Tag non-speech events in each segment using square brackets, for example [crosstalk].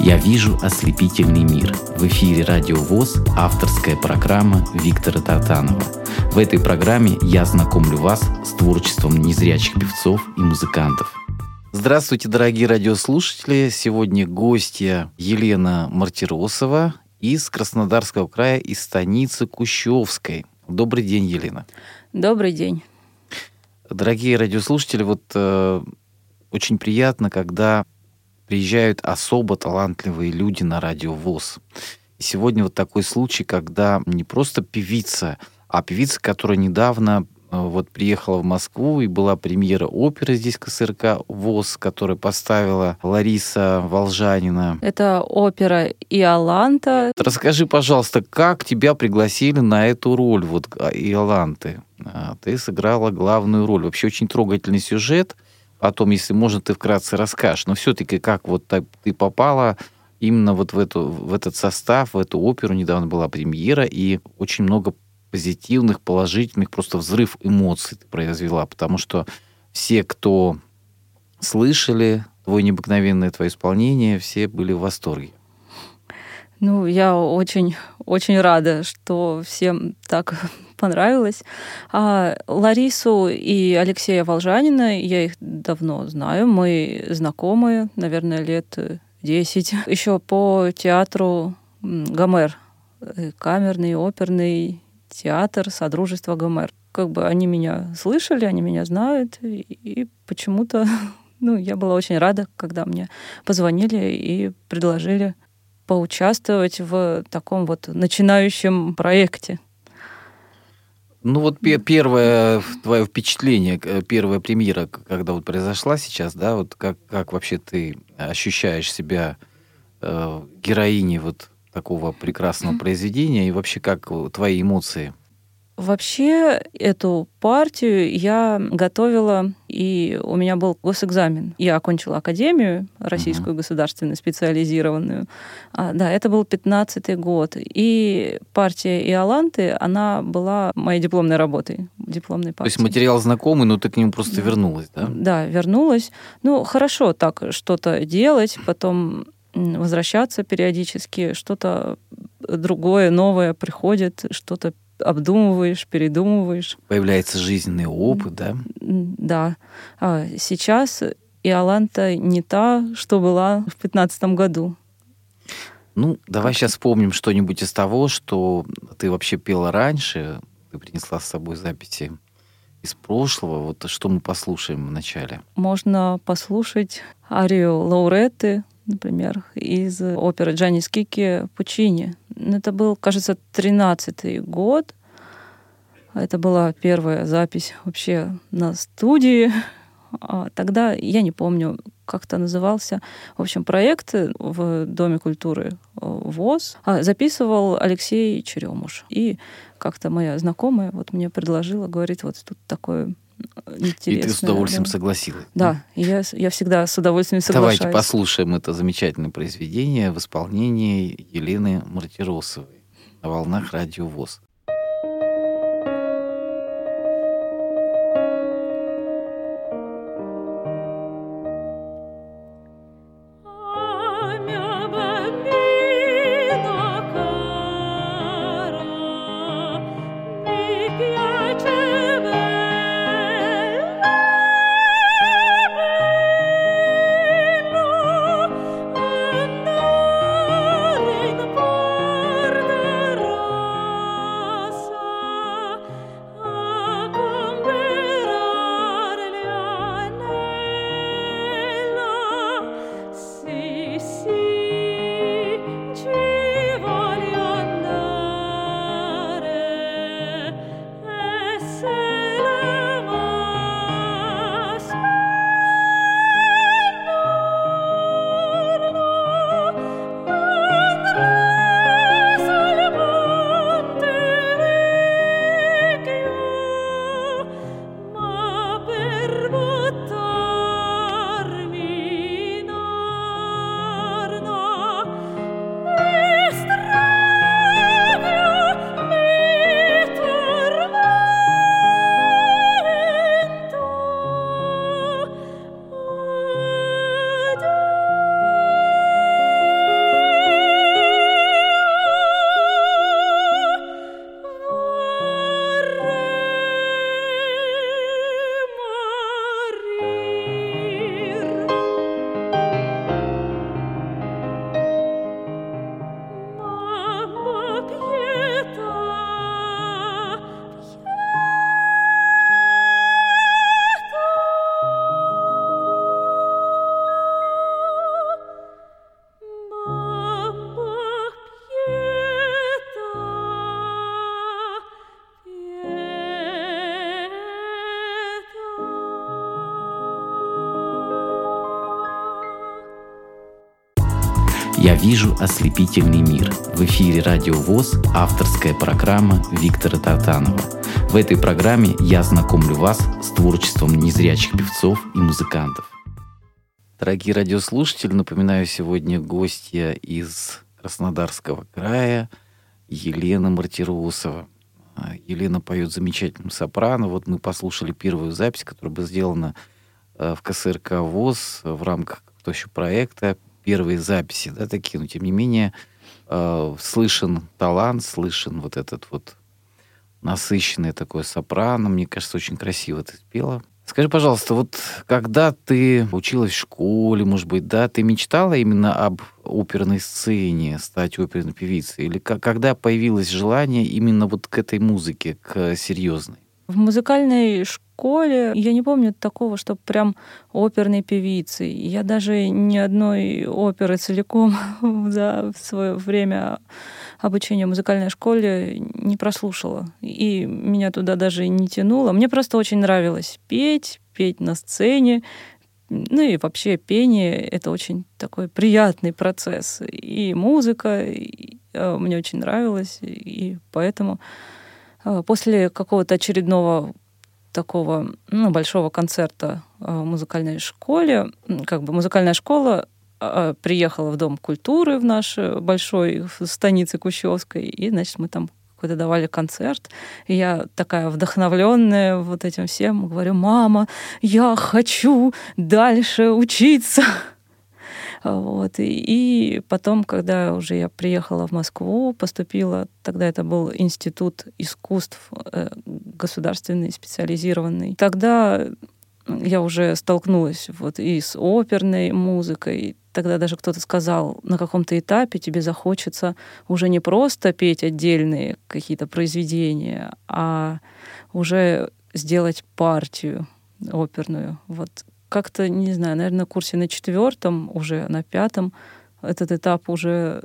Я вижу ослепительный мир. В эфире Радио ВОЗ авторская программа Виктора Татанова. В этой программе я знакомлю вас с творчеством незрячих певцов и музыкантов. Здравствуйте, дорогие радиослушатели! Сегодня гостья Елена Мартиросова из Краснодарского края, из станицы Кущевской. Добрый день, Елена. Добрый день. Дорогие радиослушатели, вот э, очень приятно, когда приезжают особо талантливые люди на радио ВОЗ. И сегодня вот такой случай, когда не просто певица, а певица, которая недавно э, вот приехала в Москву, и была премьера оперы здесь КСРК ВОЗ, которую поставила Лариса Волжанина. Это опера Иоланта. Расскажи, пожалуйста, как тебя пригласили на эту роль вот а, Иоланты? А, ты сыграла главную роль. Вообще очень трогательный сюжет – Потом, если можно, ты вкратце расскажешь. Но все-таки как вот так ты попала именно вот в, эту, в этот состав, в эту оперу. Недавно была премьера, и очень много позитивных, положительных, просто взрыв эмоций ты произвела, потому что все, кто слышали твое необыкновенное твое исполнение, все были в восторге. Ну, я очень, очень рада, что всем так понравилось. А Ларису и Алексея Волжанина, я их давно знаю, мы знакомы, наверное, лет 10. Еще по театру Гомер, э, камерный, оперный театр Содружества Гомер. Как бы они меня слышали, они меня знают, и, почему-то [laughs] ну, я была очень рада, когда мне позвонили и предложили поучаствовать в таком вот начинающем проекте. Ну вот первое твое впечатление, первая премьера, когда вот произошла сейчас, да, вот как, как вообще ты ощущаешь себя э, героиней вот такого прекрасного произведения и вообще как твои эмоции? Вообще эту партию я готовила, и у меня был госэкзамен. Я окончила академию российскую uh-huh. государственную специализированную. А, да, это был 15-й год. И партия Иоланты, она была моей дипломной работой, дипломной партией. То есть материал знакомый, но ты к нему просто вернулась, да? Да, вернулась. Ну, хорошо так что-то делать, потом возвращаться периодически, что-то другое, новое приходит, что-то обдумываешь, передумываешь. Появляется жизненный опыт, да? Да. А сейчас Иоланта не та, что была в 15 году. Ну, давай сейчас вспомним что-нибудь из того, что ты вообще пела раньше. Ты принесла с собой записи из прошлого. Вот что мы послушаем вначале? Можно послушать арию Лауреты, например, из оперы Джанни Скики «Пучини». Это был, кажется, тринадцатый год. Это была первая запись вообще на студии. А тогда я не помню, как это назывался. В общем, проект в Доме культуры ВОЗ а, записывал Алексей Черемуш. И как-то моя знакомая вот мне предложила, говорит, вот тут такое интересное. И ты с удовольствием да. согласилась. Да, я, я всегда с удовольствием соглашаюсь. Давайте послушаем это замечательное произведение в исполнении Елены Мартиросовой на волнах радио ВОЗ. Вижу ослепительный мир. В эфире Радио ВОЗ авторская программа Виктора Тартанова. В этой программе я знакомлю вас с творчеством незрячих певцов и музыкантов. Дорогие радиослушатели, напоминаю, сегодня гостья из Краснодарского края Елена Мартиросова. А, Елена поет замечательным сопрано. Вот мы послушали первую запись, которая была сделана э, в КСРК ВОЗ в рамках еще проекта первые записи, да, такие, но тем не менее э, слышен талант, слышен вот этот вот насыщенный такой сопрано. Мне кажется, очень красиво ты спела. Скажи, пожалуйста, вот когда ты училась в школе, может быть, да, ты мечтала именно об оперной сцене, стать оперной певицей? Или когда появилось желание именно вот к этой музыке, к серьезной? В музыкальной школе я не помню такого, что прям оперной певицей. Я даже ни одной оперы целиком [laughs] за свое время обучения в музыкальной школе не прослушала. И меня туда даже не тянуло. Мне просто очень нравилось петь, петь на сцене. Ну и вообще пение — это очень такой приятный процесс. И музыка и, э, мне очень нравилась, и поэтому после какого-то очередного такого ну, большого концерта а, в музыкальной школе, как бы музыкальная школа а, приехала в Дом культуры в нашей большой в станице Кущевской, и, значит, мы там какой-то давали концерт, и я такая вдохновленная вот этим всем говорю, мама, я хочу дальше учиться. Вот. И, и потом, когда уже я приехала в Москву, поступила, тогда это был Институт искусств э, государственный, специализированный. Тогда я уже столкнулась вот и с оперной музыкой. Тогда даже кто-то сказал, на каком-то этапе тебе захочется уже не просто петь отдельные какие-то произведения, а уже сделать партию оперную. Вот как-то, не знаю, наверное, на курсе на четвертом, уже на пятом, этот этап уже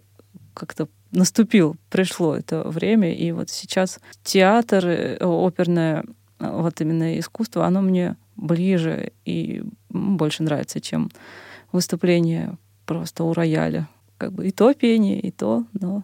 как-то наступил, пришло это время, и вот сейчас театр, э, оперное, вот именно искусство, оно мне ближе и больше нравится, чем выступление просто у рояля. Как бы и то пение, и то, но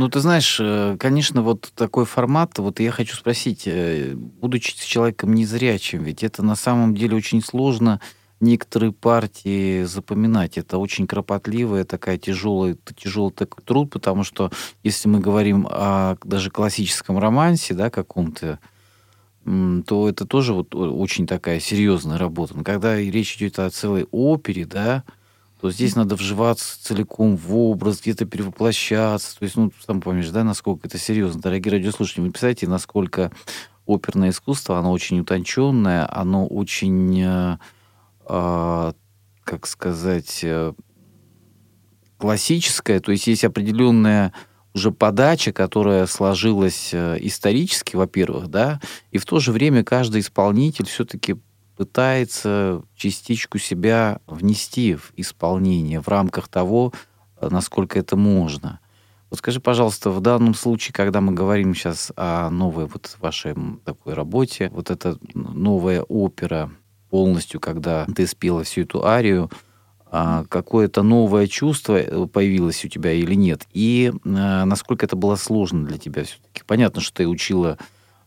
ну, ты знаешь, э, конечно, вот такой формат, вот я хочу спросить, э, будучи человеком незрячим, ведь это на самом деле очень сложно некоторые партии запоминать. Это очень кропотливая такая тяжелая, тяжелый такой труд, потому что если мы говорим о даже классическом романсе, да, каком-то, то это тоже вот очень такая серьезная работа. Но когда речь идет о целой опере, да, то здесь надо вживаться целиком в образ, где-то перевоплощаться. То есть, ну, сам помнишь, да, насколько это серьезно. Дорогие радиослушатели, вы представляете, насколько оперное искусство, оно очень утонченное, оно очень, э, э, как сказать, э, классическое. То есть есть определенная уже подача, которая сложилась э, исторически, во-первых, да, и в то же время каждый исполнитель все-таки пытается частичку себя внести в исполнение в рамках того, э, насколько это можно. Вот скажи, пожалуйста, в данном случае, когда мы говорим сейчас о новой вот вашей такой работе, вот эта новая опера полностью, когда ты спела всю эту арию, а, какое-то новое чувство э, появилось у тебя или нет? И а, насколько это было сложно для тебя все-таки? Понятно, что ты учила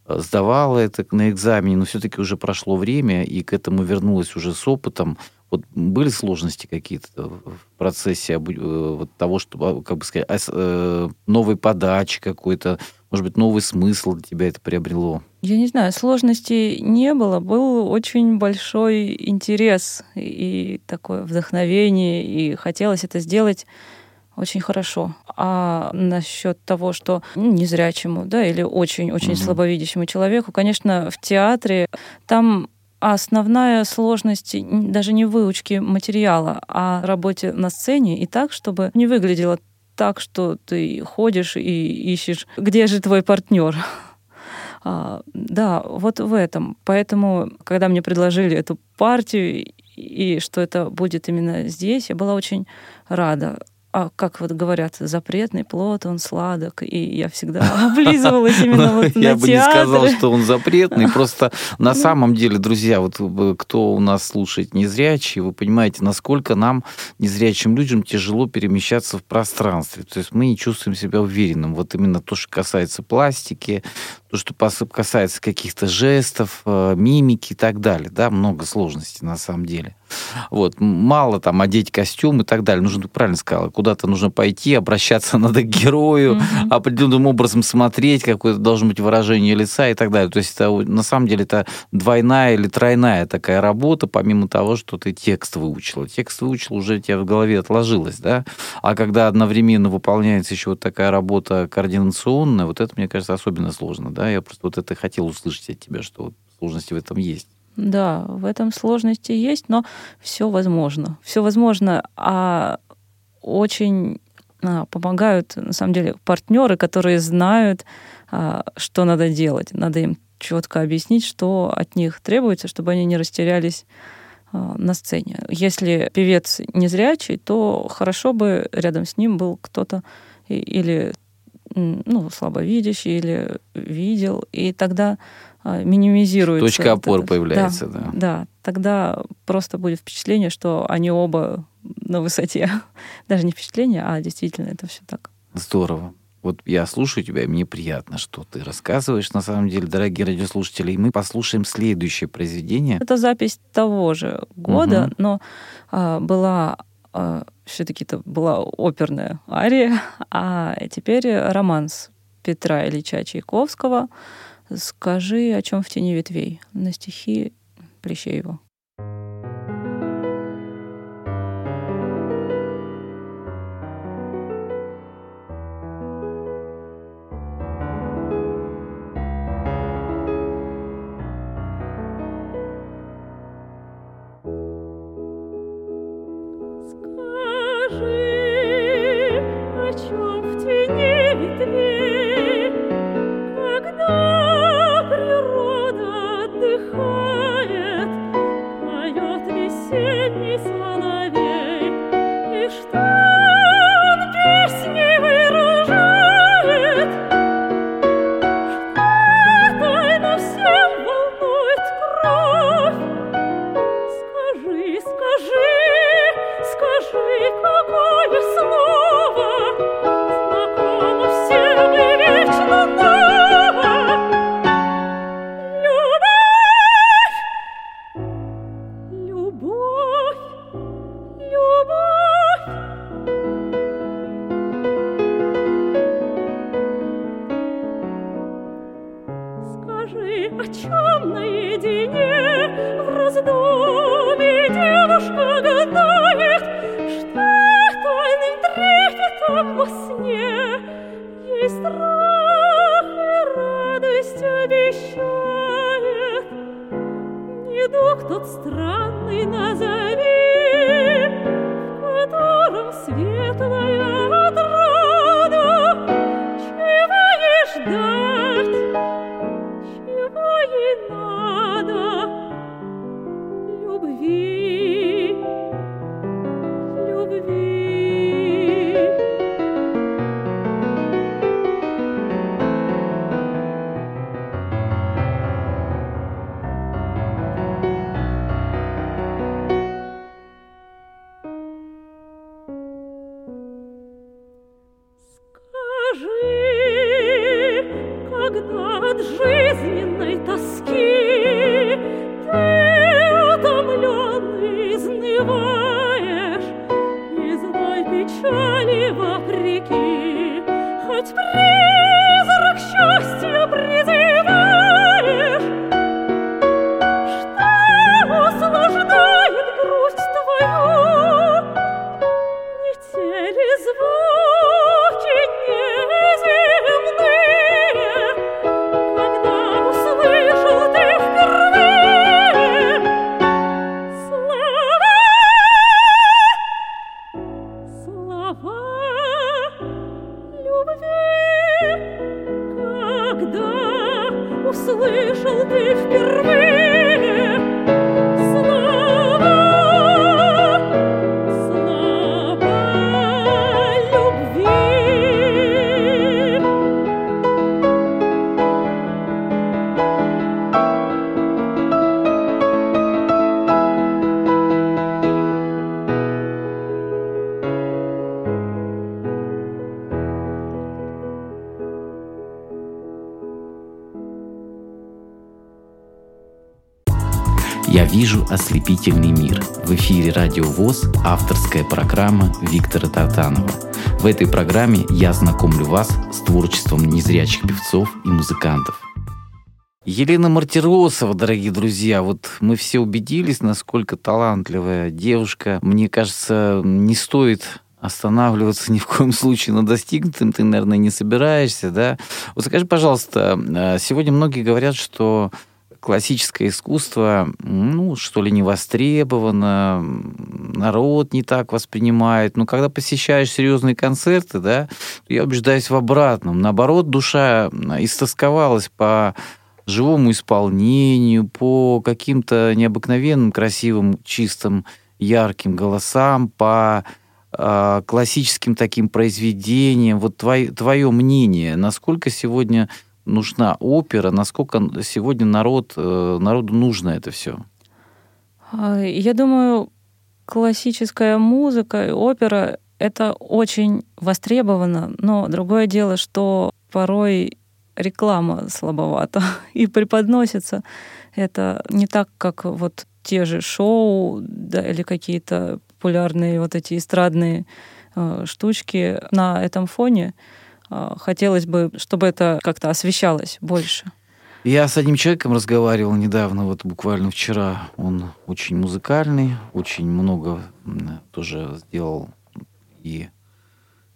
сдавала это на экзамене, но все-таки уже прошло время, и к этому вернулась уже с опытом. Вот были сложности какие-то в процессе э, вот того, что, как бы сказать, э, новой подачи какой-то, может быть, новый смысл для тебя это приобрело? Я не знаю, сложностей не было. Был очень большой интерес и такое вдохновение, и хотелось это сделать очень хорошо. А насчет того, что ну, незрячему, да, или очень-очень угу. слабовидящему человеку, конечно, в театре там основная сложность даже не в выучке материала, а работе на сцене и так, чтобы не выглядело так, что ты ходишь и ищешь, где же твой партнер. А, да, вот в этом. Поэтому, когда мне предложили эту партию и что это будет именно здесь, я была очень рада. А как вот говорят, запретный плод, он сладок, и я всегда [laughs] облизывалась именно вот на Я бы не сказал, что он запретный, [laughs] просто на самом деле, друзья, вот кто у нас слушает незрячий, вы понимаете, насколько нам, незрячим людям, тяжело перемещаться в пространстве, то есть мы не чувствуем себя уверенным, вот именно то, что касается пластики, то, что касается каких-то жестов, э, мимики и так далее, да, много сложностей на самом деле. Вот. Мало там одеть костюм и так далее. Нужно, правильно сказала, куда-то нужно пойти, обращаться [laughs] надо к герою, mm-hmm. определенным образом смотреть, какое должно быть выражение лица и так далее. То есть это, на самом деле это двойная или тройная такая работа, помимо того, что ты текст выучила. Текст выучил, уже у тебя в голове отложилось, да? А когда одновременно выполняется еще вот такая работа координационная, вот это, мне кажется, особенно сложно, да? Я просто вот это хотел услышать от тебя, что вот сложности в этом есть. Да, в этом сложности есть, но все возможно. Все возможно, а очень а, помогают, на самом деле, партнеры, которые знают, а, что надо делать. Надо им четко объяснить, что от них требуется, чтобы они не растерялись а, на сцене. Если певец незрячий, то хорошо бы рядом с ним был кто-то или ну, слабовидящий, или видел, и тогда а, минимизируется. Точка опор вот появляется, да, да. Да, тогда просто будет впечатление, что они оба на высоте. [laughs] Даже не впечатление, а действительно это все так. Здорово. Вот я слушаю тебя, и мне приятно, что ты рассказываешь, на самом деле, дорогие радиослушатели. И мы послушаем следующее произведение. Это запись того же года, угу. но а, была все-таки это была оперная ария, [laughs] а теперь романс Петра Ильича Чайковского «Скажи, о чем в тени ветвей» на стихи Плещеева. Ослепительный мир». В эфире «Радио ВОЗ» авторская программа Виктора Татанова. В этой программе я знакомлю вас с творчеством незрячих певцов и музыкантов. Елена Мартиросова, дорогие друзья, вот мы все убедились, насколько талантливая девушка. Мне кажется, не стоит останавливаться ни в коем случае на достигнутом ты, наверное, не собираешься, да? Вот скажи, пожалуйста, э, сегодня многие говорят, что классическое искусство, ну, что ли, не востребовано, народ не так воспринимает. Но когда посещаешь серьезные концерты, да, я убеждаюсь в обратном. Наоборот, душа истосковалась по живому исполнению, по каким-то необыкновенным, красивым, чистым, ярким голосам, по э, классическим таким произведениям. Вот твое, твое мнение, насколько сегодня нужна опера, насколько сегодня народ, э, народу нужно это все? А, я думаю, классическая музыка и опера — это очень востребовано, но другое дело, что порой реклама слабовата [laughs] и преподносится это не так, как вот те же шоу да, или какие-то популярные вот эти эстрадные э, штучки на этом фоне. Э, хотелось бы, чтобы это как-то освещалось больше. Я с одним человеком разговаривал недавно, вот буквально вчера. Он очень музыкальный, очень много тоже сделал и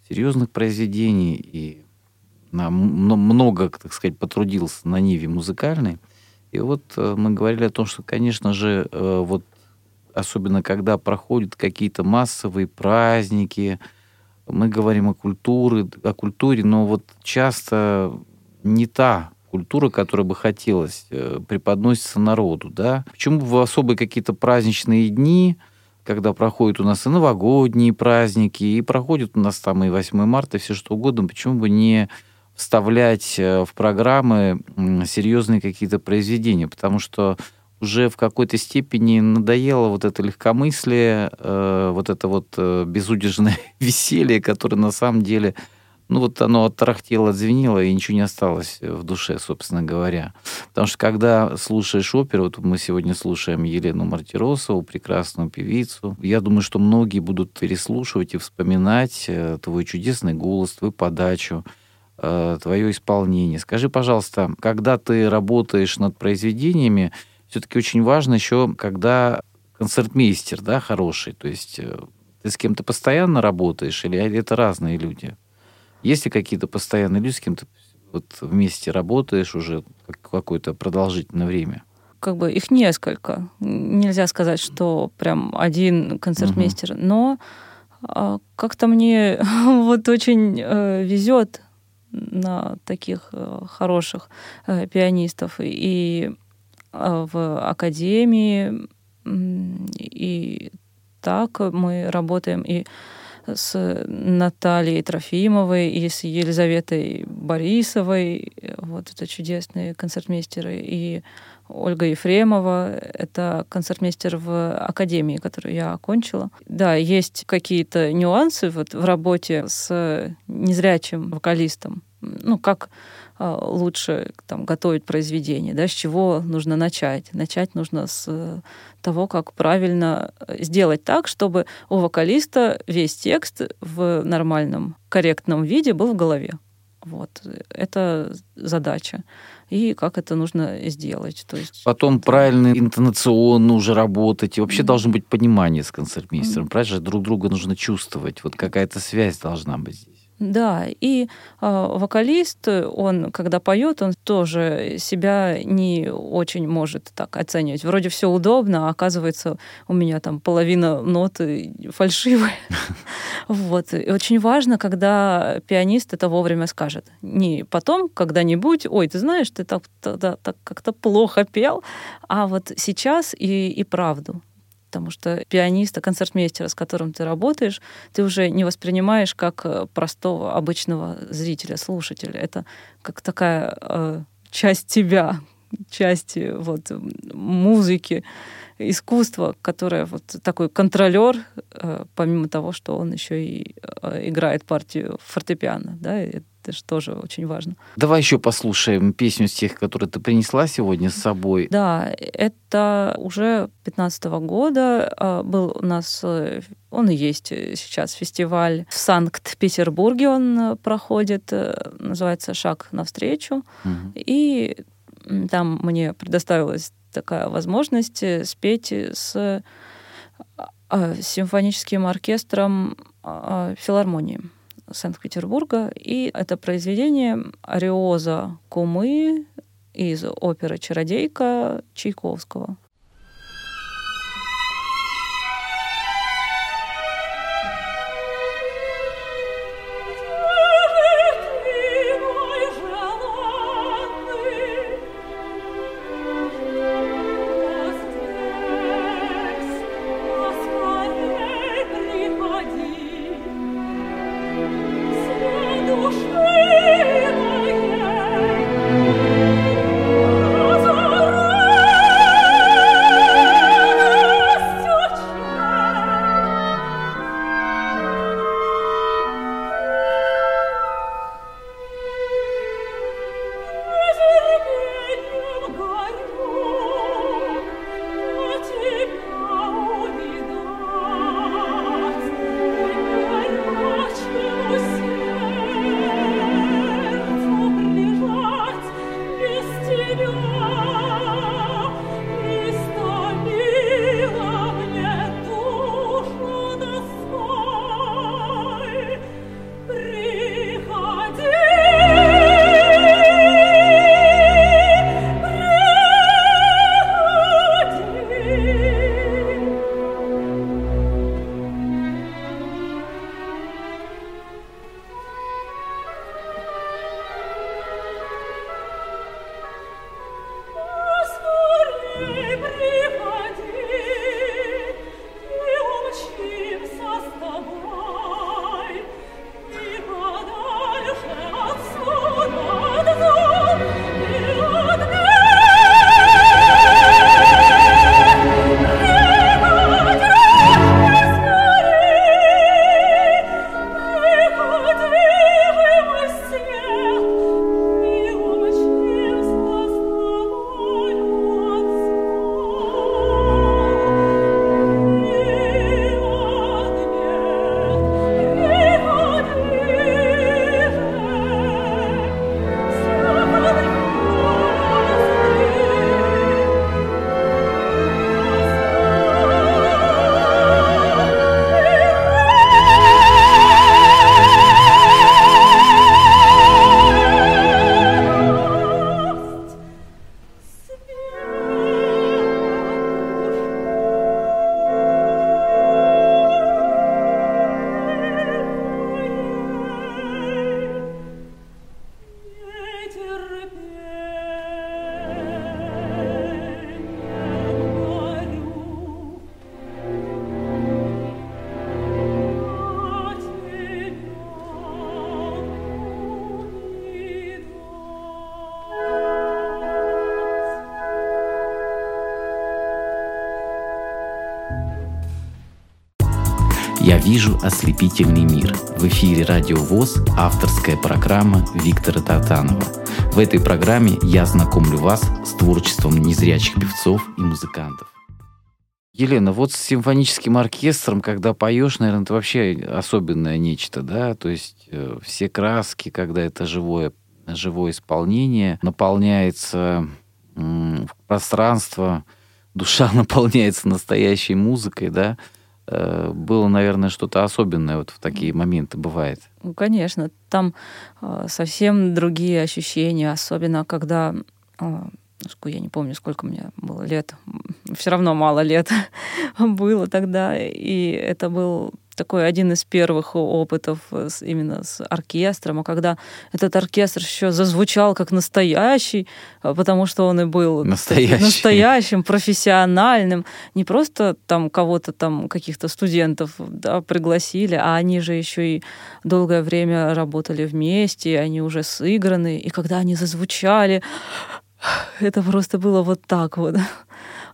серьезных произведений, и на, много, так сказать, потрудился на ниве музыкальной. И вот э, мы говорили о том, что, конечно же, вот особенно когда проходят какие-то массовые праздники, мы говорим о культуре, о культуре, но вот часто не та культура, которая бы хотелось, э, преподносится народу, да. Почему в особые какие-то праздничные дни, когда проходят у нас и новогодние праздники, и проходят у нас там и 8 марта, и все что угодно, почему бы не вставлять э, в программы серьезные какие-то произведения, потому что уже в какой-то степени надоело вот это легкомыслие, э, вот это вот безудержное [laughs] веселье, которое на самом деле, ну вот оно оттарахтело, отзвенело, и ничего не осталось в душе, собственно говоря. Потому что когда слушаешь оперу, вот мы сегодня слушаем Елену Мартиросову, прекрасную певицу, я думаю, что многие будут переслушивать и вспоминать э, твой чудесный голос, твою подачу, э, твое исполнение. Скажи, пожалуйста, когда ты работаешь над произведениями, все-таки очень важно еще, когда концертмейстер, да, хороший, то есть э, ты с кем-то постоянно работаешь или это разные люди? Есть ли какие-то постоянные люди, с кем ты вот вместе работаешь уже какое-то продолжительное время? Как бы их несколько. Нельзя сказать, что прям один концертмейстер, угу. но а, как-то мне [laughs] вот очень э, везет на таких э, хороших э, пианистов. И в академии, и так мы работаем и с Натальей Трофимовой и с Елизаветой Борисовой. Вот это чудесные концертмейстеры. И Ольга Ефремова. Это концертмейстер в академии, которую я окончила. Да, есть какие-то нюансы вот в работе с незрячим вокалистом. Ну, как лучше там, готовить произведение, да, с чего нужно начать. Начать нужно с того, как правильно э, сделать так, чтобы у вокалиста весь текст в нормальном, корректном виде был в голове. Вот. Это задача. И как это нужно сделать. То есть, Потом это... правильно интонационно уже работать. И вообще mm-hmm. должно быть понимание с концертмейстером. Mm-hmm. Правильно же? Друг друга нужно чувствовать. Вот какая-то связь должна быть здесь. Да, и э, вокалист, он, когда поет, он тоже себя не очень может так оценивать. Вроде все удобно, а оказывается, у меня там половина ноты фальшивая. [laughs] Вот. И очень важно, когда пианист это вовремя скажет. Не потом, когда-нибудь, ой, ты знаешь, ты так, как-то плохо пел, а вот сейчас и правду потому что пианиста, концертмейстера, с которым ты работаешь, ты уже не воспринимаешь как э, простого обычного зрителя, слушателя. Это как такая э, часть тебя, часть э, вот музыки, искусства, которое вот такой контролер, э, помимо того, что он еще и э, играет партию фортепиано, да, Это же тоже очень важно. Давай еще послушаем песню с тех, которые ты принесла сегодня с собой. Да, это уже 15 -го года а, был у нас, э, он и есть сейчас фестиваль в Санкт-Петербурге, он проходит, э, называется «Шаг навстречу». Угу. И там мне предоставилась такая возможность э, спеть с симфоническим оркестром филармонии. Санкт-Петербурга. И это произведение «Ариоза Кумы» из оперы «Чародейка» Чайковского. «Вижу ослепительный мир». В эфире «Радио ВОЗ» авторская программа Виктора Татанова. В этой программе я знакомлю вас с творчеством незрячих певцов и музыкантов. Елена, вот с симфоническим оркестром, когда поешь, наверное, это вообще особенное нечто, да? То есть э, все краски, когда это живое, живое исполнение, наполняется м- пространство, душа [laughs] наполняется настоящей музыкой, да? Э, было, наверное, что-то особенное вот в такие моменты бывает. Ну, конечно, там э, совсем другие ощущения, особенно когда, э, я не помню, сколько мне было лет, все равно мало лет [laughs] было тогда, и это был такой один из первых опытов с, именно с оркестром, а когда этот оркестр еще зазвучал как настоящий, а, потому что он и был настоящий. настоящим, профессиональным, не просто там кого-то там, каких-то студентов да, пригласили, а они же еще и долгое время работали вместе, они уже сыграны, и когда они зазвучали, это просто было вот так вот.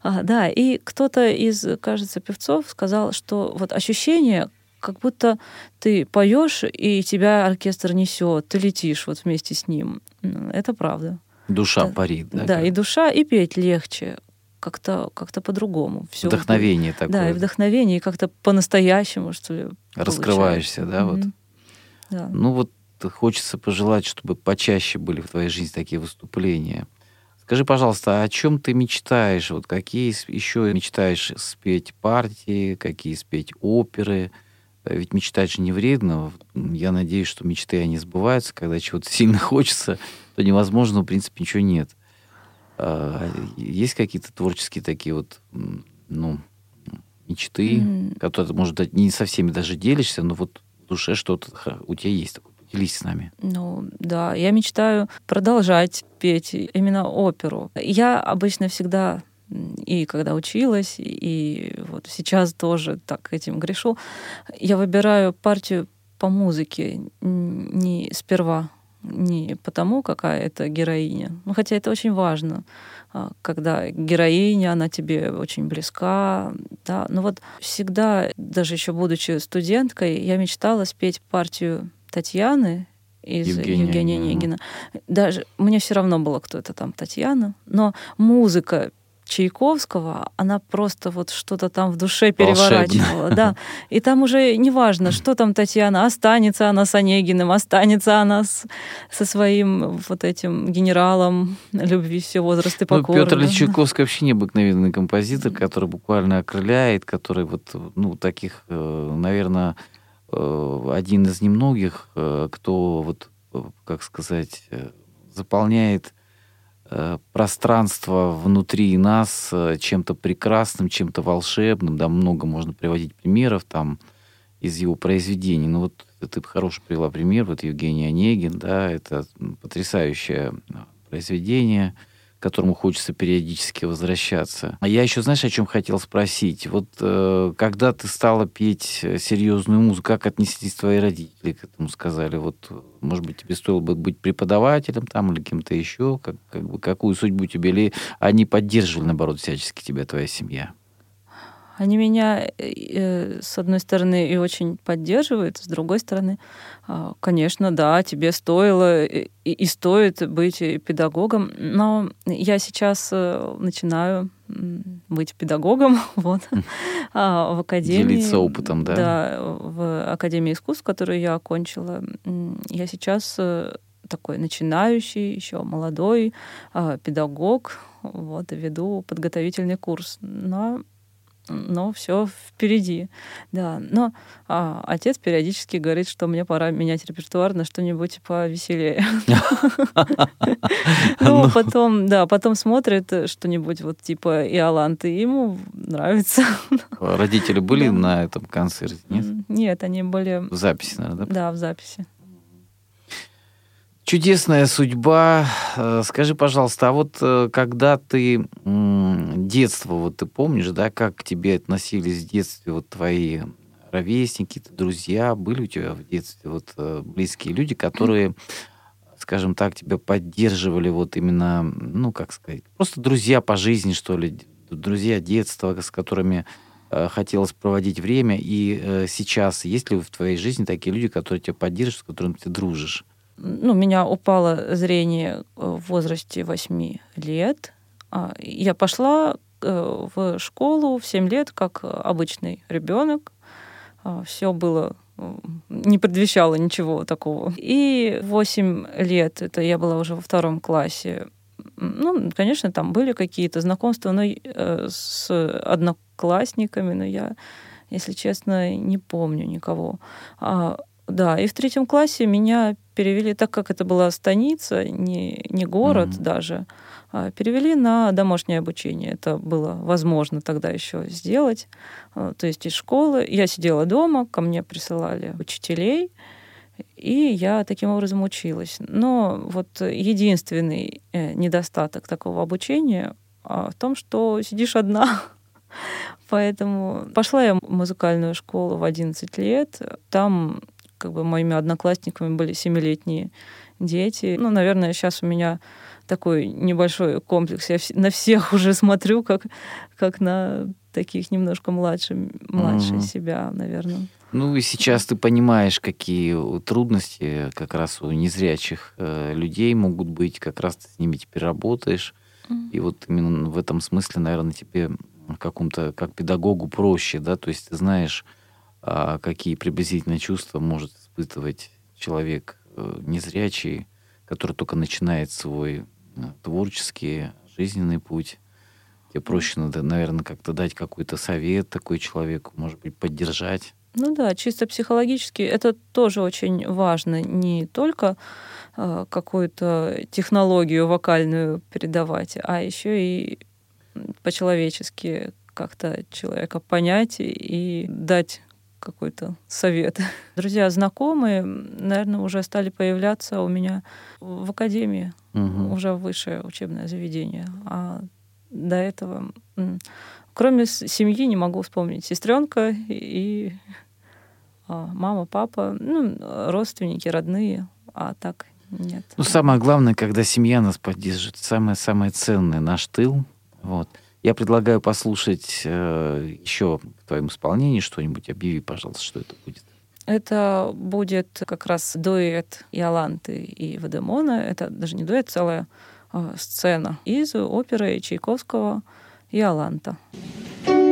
А, да, и кто-то из, кажется, певцов сказал, что вот ощущение, как будто ты поешь, и тебя оркестр несет, ты летишь вот вместе с ним. Это правда. Душа да, парит, да? Да, как? и душа, и петь легче как-то как по-другому. Вдохновение такое. Да, и вдохновение, и как-то по-настоящему, что ли. Раскрываешься, получается. да, mm-hmm. вот. Да. Ну вот хочется пожелать, чтобы почаще были в твоей жизни такие выступления. Скажи, пожалуйста, о чем ты мечтаешь? Вот какие еще мечтаешь спеть партии, какие спеть оперы? Ведь мечтать же не вредно. Я надеюсь, что мечты, они сбываются. Когда чего-то [laughs] сильно хочется, то невозможно, в принципе, ничего нет. А, есть какие-то творческие такие вот, ну, мечты, mm. которые, может, не со всеми даже делишься, но вот в душе что-то у тебя есть такое? Поделись с нами. Ну, да, я мечтаю продолжать петь именно оперу. Я обычно всегда и когда училась, и вот сейчас тоже так этим грешу, я выбираю партию по музыке не сперва, не потому, какая это героиня. Ну, хотя это очень важно, а, когда героиня, она тебе очень близка, да. Но вот всегда, даже еще будучи студенткой, я мечтала спеть партию Татьяны из Евгения, Евгения Онегина. Даже мне все равно было, кто это там Татьяна, но музыка Чайковского, она просто вот что-то там в душе переворачивала. Да. И там уже не важно, что там Татьяна, останется она с Онегиным, останется она с, со своим вот этим генералом любви все возрасты покорны. Ну, Петр Ильич Чайковский вообще необыкновенный композитор, который буквально окрыляет, который вот, ну, таких, э, наверное, один из немногих, э, кто вот, э, как сказать, заполняет пространство внутри нас чем-то прекрасным, чем-то волшебным, да, много можно приводить примеров там из его произведений. Ну вот ты хороший привела пример, вот Евгений Онегин, да, это потрясающее произведение – которому хочется периодически возвращаться. А я еще, знаешь, о чем хотел спросить? Вот э, когда ты стала петь серьезную музыку, как отнеслись твои родители к этому? Сказали, вот, может быть, тебе стоило бы быть преподавателем там или кем-то еще? Как, как бы, какую судьбу тебе? Или они поддерживали, наоборот, всячески тебя, твоя семья? Они меня, э, с одной стороны, и очень поддерживают, с другой стороны, а, конечно, да, тебе стоило и, и стоит быть педагогом, но я сейчас э, начинаю быть педагогом [laughs] вот, а, в академии. Делиться опытом, да? Да, в Академии искусств, которую я окончила. Я сейчас э, такой начинающий, еще молодой а, педагог, вот, веду подготовительный курс. Но но все впереди. Да. Но а, отец периодически говорит, что мне пора менять репертуар на что-нибудь повеселее. [laughs] Ну, потом, да, потом смотрит что-нибудь вот типа Иоланты, ему нравится. Родители были на этом концерте, нет? Нет, они были... В записи, наверное, да? Да, в записи. Чудесная судьба. Э, скажи, пожалуйста, а вот э, когда ты детство, вот ты помнишь, да, как к тебе относились в детстве вот твои ровесники, друзья, были у тебя в детстве вот э, близкие люди, которые, скажем так, тебя поддерживали вот именно, ну, как сказать, просто друзья по жизни, что ли, друзья детства, с которыми хотелось проводить время, и сейчас есть ли в твоей жизни такие люди, которые тебя поддерживают, с которыми ты дружишь? Ну, у меня упало зрение в возрасте 8 лет. А, я пошла э, в школу в 7 лет, как обычный ребенок. А, Все было не предвещало ничего такого. И 8 лет, это я была уже во втором классе, ну, конечно, там были какие-то знакомства но, э, с одноклассниками, но я, если честно, не помню никого. А, да, и в третьем классе меня перевели, так как это была станица, не, не город mm-hmm. даже, а перевели на домашнее обучение. Это было возможно тогда еще сделать. А, то есть из школы я сидела дома, ко мне присылали учителей, и я таким образом училась. Но вот единственный э, недостаток такого обучения а, в том, что сидишь одна. [laughs] Поэтому пошла я в музыкальную школу в 11 лет. Там как бы моими одноклассниками были семилетние дети. Ну, наверное, сейчас у меня такой небольшой комплекс. Я на всех уже смотрю, как, как на таких немножко младше, младше mm-hmm. себя, наверное. Ну и сейчас ты понимаешь, какие трудности как раз у незрячих э, людей могут быть, как раз ты с ними теперь работаешь. Mm-hmm. И вот именно в этом смысле, наверное, тебе какому-то, как педагогу проще, да, то есть ты знаешь, какие приблизительно чувства может испытывать человек э, незрячий, который только начинает свой э, творческий, жизненный путь. Тебе проще надо, наверное, как-то дать какой-то совет такой человеку, может быть, поддержать. Ну да, чисто психологически это тоже очень важно. Не только э, какую-то технологию вокальную передавать, а еще и по-человечески как-то человека понять и дать какой-то совет. [laughs] Друзья, знакомые, наверное, уже стали появляться у меня в академии, угу. уже высшее учебное заведение. А до этого, кроме семьи, не могу вспомнить. Сестренка и [laughs] а, мама, папа, ну, родственники, родные, а так нет. Ну, самое главное, когда семья нас поддержит, самое-самое ценное, наш тыл. Вот. Я предлагаю послушать э, еще в твоем исполнении что-нибудь. Объяви, пожалуйста, что это будет. Это будет как раз дуэт Иоланты и Вадемона. Это даже не дуэт, целая э, сцена из оперы Чайковского «Иоланта». Мой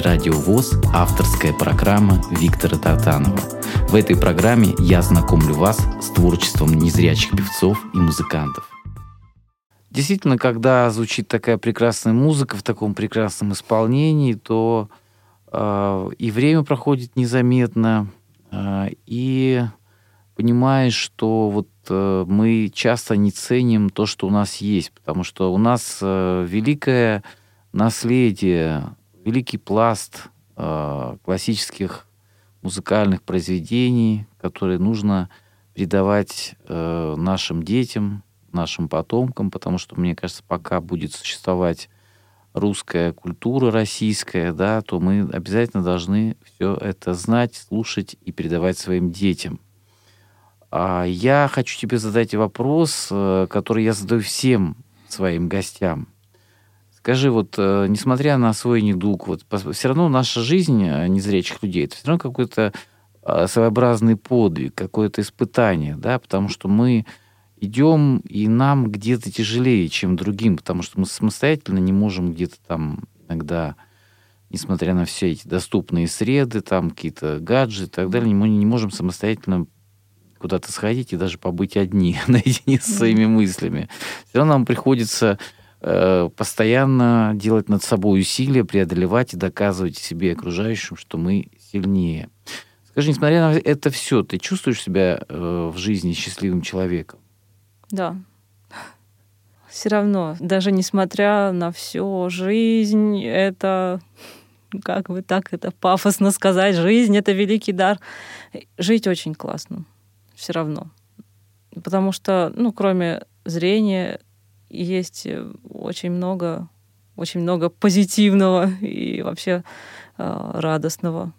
эфире «Радио ВОЗ» авторская программа Виктора Тартанова. В этой программе я знакомлю вас с творчеством незрячих певцов и музыкантов. Действительно, когда звучит такая прекрасная музыка в таком прекрасном исполнении, то э, и время проходит незаметно, э, и понимаешь, что вот э, мы часто не ценим то, что у нас есть, потому что у нас э, великое наследие, великий пласт э, классических музыкальных произведений, которые нужно передавать э, нашим детям, нашим потомкам, потому что, мне кажется, пока будет существовать русская культура российская, да, то мы обязательно должны все это знать, слушать и передавать своим детям. А я хочу тебе задать вопрос, э, который я задаю всем своим гостям. Скажи, вот, э, несмотря на свой недуг, вот, все равно наша жизнь э, незрячих людей, это все равно какой-то а, своеобразный подвиг, какое-то испытание, да, потому что мы идем, и нам где-то тяжелее, чем другим, потому что мы самостоятельно не можем где-то там иногда, несмотря на все эти доступные среды, там какие-то гаджеты и так далее, мы не можем самостоятельно куда-то сходить и даже побыть одни, [laughs] наедине со своими мыслями. Все равно нам приходится постоянно делать над собой усилия, преодолевать и доказывать себе окружающим, что мы сильнее. Скажи, несмотря на это все, ты чувствуешь себя э, в жизни счастливым человеком? Да. Все равно, даже несмотря на всю жизнь, это как бы так это пафосно сказать, жизнь это великий дар. Жить очень классно все равно. Потому что, ну, кроме зрения, есть очень много, очень много позитивного [laughs] и вообще э, радостного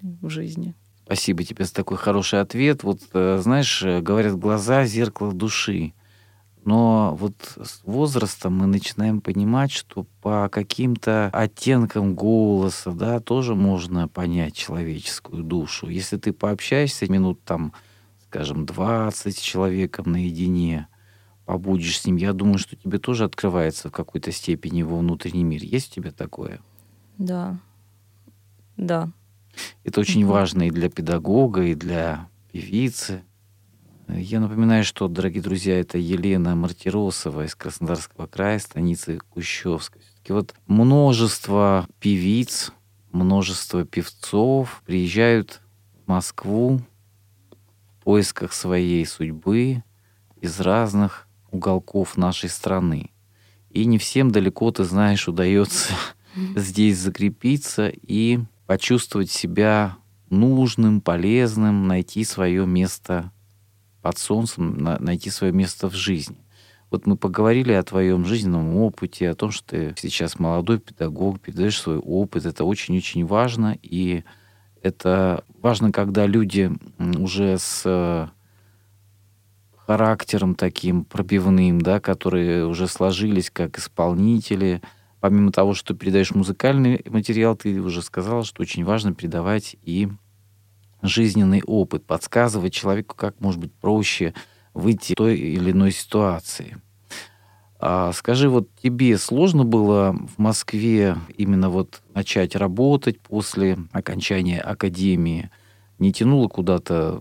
в жизни. Спасибо тебе за такой хороший ответ. Вот, э, знаешь, говорят, глаза — зеркало души. Но вот с возрастом мы начинаем понимать, что по каким-то оттенкам голоса, да, тоже можно понять человеческую душу. Если ты пообщаешься минут там скажем, 20 человеком наедине, побудешь с ним, я думаю, что тебе тоже открывается в какой-то степени его внутренний мир. Есть у тебя такое? Да. Да. Это очень угу. важно и для педагога, и для певицы. Я напоминаю, что, дорогие друзья, это Елена Мартиросова из Краснодарского края, станицы Кущевской. Все-таки вот множество певиц, множество певцов приезжают в Москву поисках своей судьбы из разных уголков нашей страны. И не всем далеко, ты знаешь, удается [laughs] здесь закрепиться и почувствовать себя нужным, полезным, найти свое место под солнцем, найти свое место в жизни. Вот мы поговорили о твоем жизненном опыте, о том, что ты сейчас молодой педагог, передаешь свой опыт. Это очень-очень важно. И это важно, когда люди уже с э, характером таким пробивным, да, которые уже сложились как исполнители. Помимо того, что передаешь музыкальный материал, ты уже сказала, что очень важно передавать и жизненный опыт, подсказывать человеку, как, может быть, проще выйти из той или иной ситуации. А скажи, вот тебе сложно было в Москве именно вот начать работать после окончания академии? Не тянуло куда-то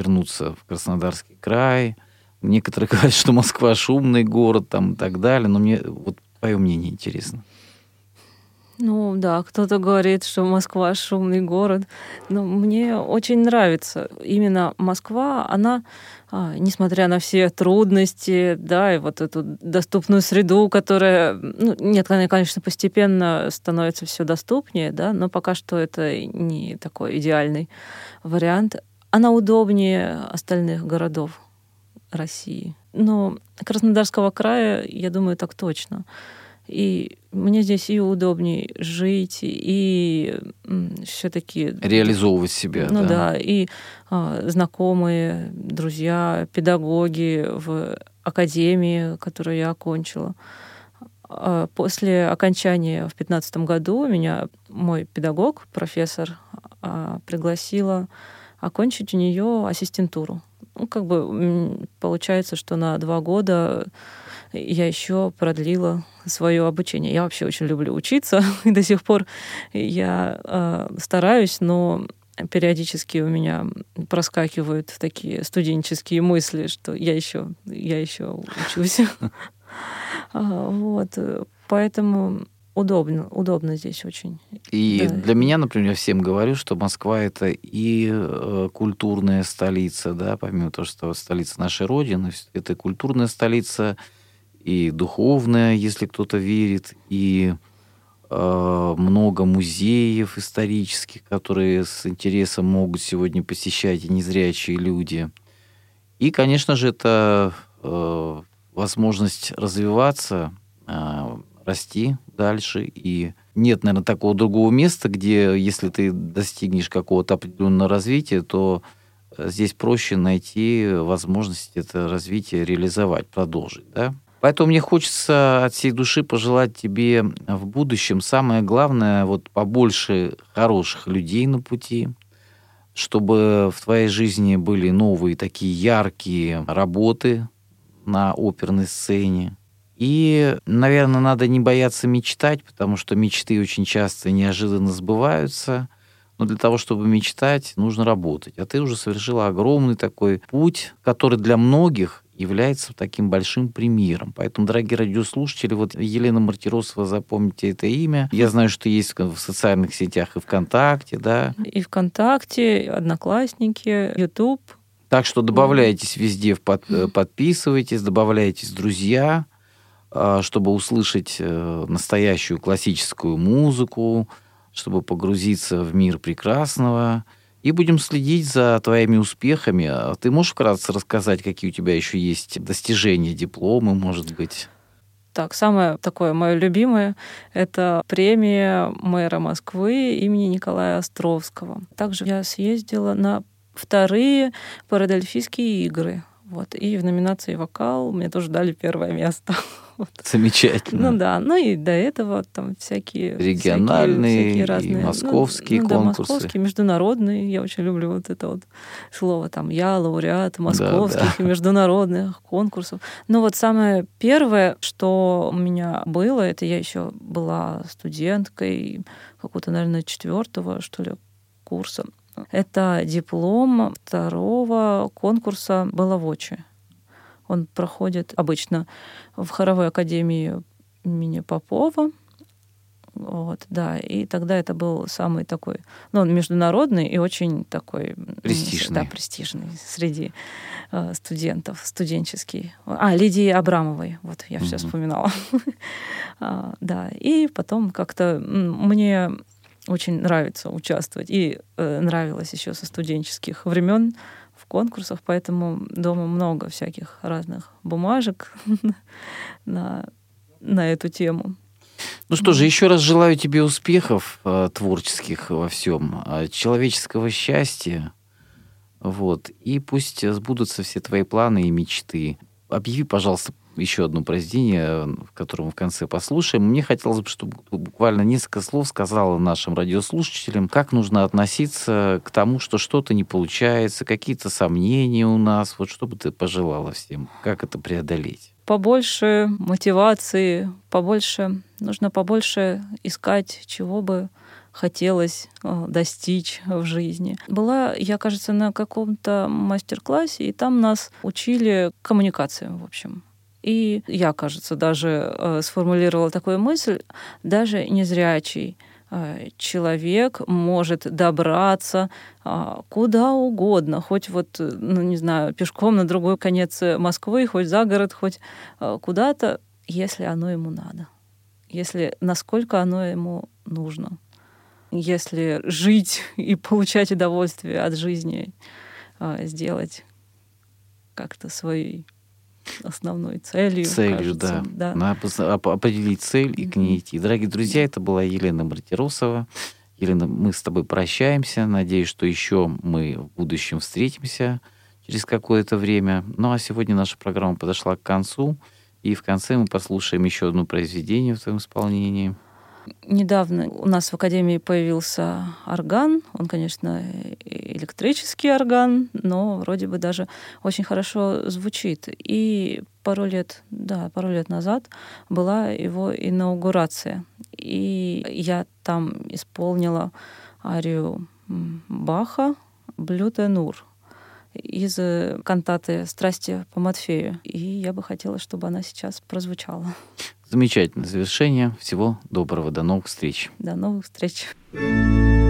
вернуться в Краснодарский край? Некоторые говорят, что Москва шумный город там и так далее, но мне вот твое мнение интересно. Ну да, кто-то говорит, что Москва шумный город, но мне очень нравится именно Москва. Она, а, несмотря на все трудности, да, и вот эту доступную среду, которая, ну, нет, конечно, постепенно становится все доступнее, да, но пока что это не такой идеальный вариант. Она удобнее остальных городов России. Но Краснодарского края, я думаю, так точно. И мне здесь и удобнее жить, и все-таки... Реализовывать себя. Ну да, да и а, знакомые, друзья, педагоги в академии, которую я окончила. А после окончания в 2015 году меня мой педагог, профессор, а, пригласила окончить у нее ассистентуру. Ну, как бы получается, что на два года я еще продлила свое обучение. Я вообще очень люблю учиться, [laughs] и до сих пор я э, стараюсь, но периодически у меня проскакивают такие студенческие мысли, что я еще, я еще учусь. [laughs] А, вот, поэтому удобно, удобно здесь очень. И да. для меня, например, всем говорю, что Москва это и э, культурная столица, да, помимо того, что столица нашей Родины, это культурная столица, и духовная, если кто-то верит, и э, много музеев исторических, которые с интересом могут сегодня посещать и незрячие люди. И, конечно же, это э, возможность развиваться, э, расти дальше. И нет, наверное, такого другого места, где, если ты достигнешь какого-то определенного развития, то э, здесь проще найти возможность это развитие реализовать, продолжить, да? Поэтому мне хочется от всей души пожелать тебе в будущем самое главное, вот побольше хороших людей на пути, чтобы в твоей жизни были новые такие яркие работы на оперной сцене, и, наверное, надо не бояться мечтать, потому что мечты очень часто неожиданно сбываются. Но для того, чтобы мечтать, нужно работать. А ты уже совершила огромный такой путь, который для многих является таким большим примером. Поэтому, дорогие радиослушатели, вот Елена Мартиросова, запомните это имя. Я знаю, что есть в социальных сетях и ВКонтакте, да? И ВКонтакте, Одноклассники, YouTube. Так что добавляйтесь везде, э, подписывайтесь, добавляйтесь друзья. А, чтобы услышать э, настоящую классическую музыку, чтобы погрузиться в мир прекрасного. И будем следить за твоими успехами. А ты можешь вкратце рассказать, какие у тебя еще есть достижения, дипломы, может быть? Так, самое такое мое любимое — это премия мэра Москвы имени Николая Островского. Также я съездила на вторые парадельфийские игры. Вот. И в номинации «Вокал» мне тоже дали первое место. [laughs] Вот. Замечательно. Ну да, ну и до этого там всякие региональные, всякие, всякие разные, и московские ну, ну, конкурсы. Да, московские, международные. Я очень люблю вот это вот слово там я лауреат московских да, да. и международных конкурсов. Но вот самое первое, что у меня было, это я еще была студенткой какого-то, наверное, четвертого что ли курса. Это диплом второго конкурса Балавочи. Он проходит обычно в хоровой академии имени Попова. Вот, да, и тогда это был самый такой, ну, он международный и очень такой... Престижный. Да, престижный среди э, студентов, студенческий. А, Лидии Абрамовой, вот, я mm-hmm. все вспоминала. [laughs] а, да, и потом как-то мне очень нравится участвовать. И э, нравилось еще со студенческих времен конкурсах, поэтому дома много всяких разных бумажек [laughs] на, на эту тему. Ну что же, еще раз желаю тебе успехов э, творческих во всем, э, человеческого счастья. Вот. И пусть сбудутся все твои планы и мечты. Объяви, пожалуйста, еще одно произведение, в котором мы в конце послушаем. Мне хотелось бы, чтобы буквально несколько слов сказала нашим радиослушателям, как нужно относиться к тому, что что-то не получается, какие-то сомнения у нас. Вот что бы ты пожелала всем? Как это преодолеть? Побольше мотивации, побольше, нужно побольше искать, чего бы хотелось э, достичь в жизни. Была, я, кажется, на каком-то мастер-классе, и там нас учили коммуникациям, в общем. И я, кажется, даже э, сформулировала такую мысль, даже незрячий э, человек может добраться э, куда угодно, хоть вот, ну, не знаю, пешком на другой конец Москвы, хоть за город, хоть э, куда-то, если оно ему надо, если насколько оно ему нужно, если жить [laughs] и получать удовольствие от жизни, э, сделать как-то своей основной целью. Целью, кажется. да. да. Надо определить цель и к ней идти. Дорогие друзья, это была Елена Мартиросова. Елена, мы с тобой прощаемся. Надеюсь, что еще мы в будущем встретимся через какое-то время. Ну а сегодня наша программа подошла к концу. И в конце мы послушаем еще одно произведение в твоем исполнении. Недавно у нас в Академии появился орган. Он, конечно, электрический орган, но вроде бы даже очень хорошо звучит. И пару лет, да, пару лет назад была его инаугурация. И я там исполнила арию Баха «Блютенур» из э, кантаты «Страсти по Матфею». И я бы хотела, чтобы она сейчас прозвучала. Замечательное завершение. Всего доброго. До новых встреч. До новых встреч. «Я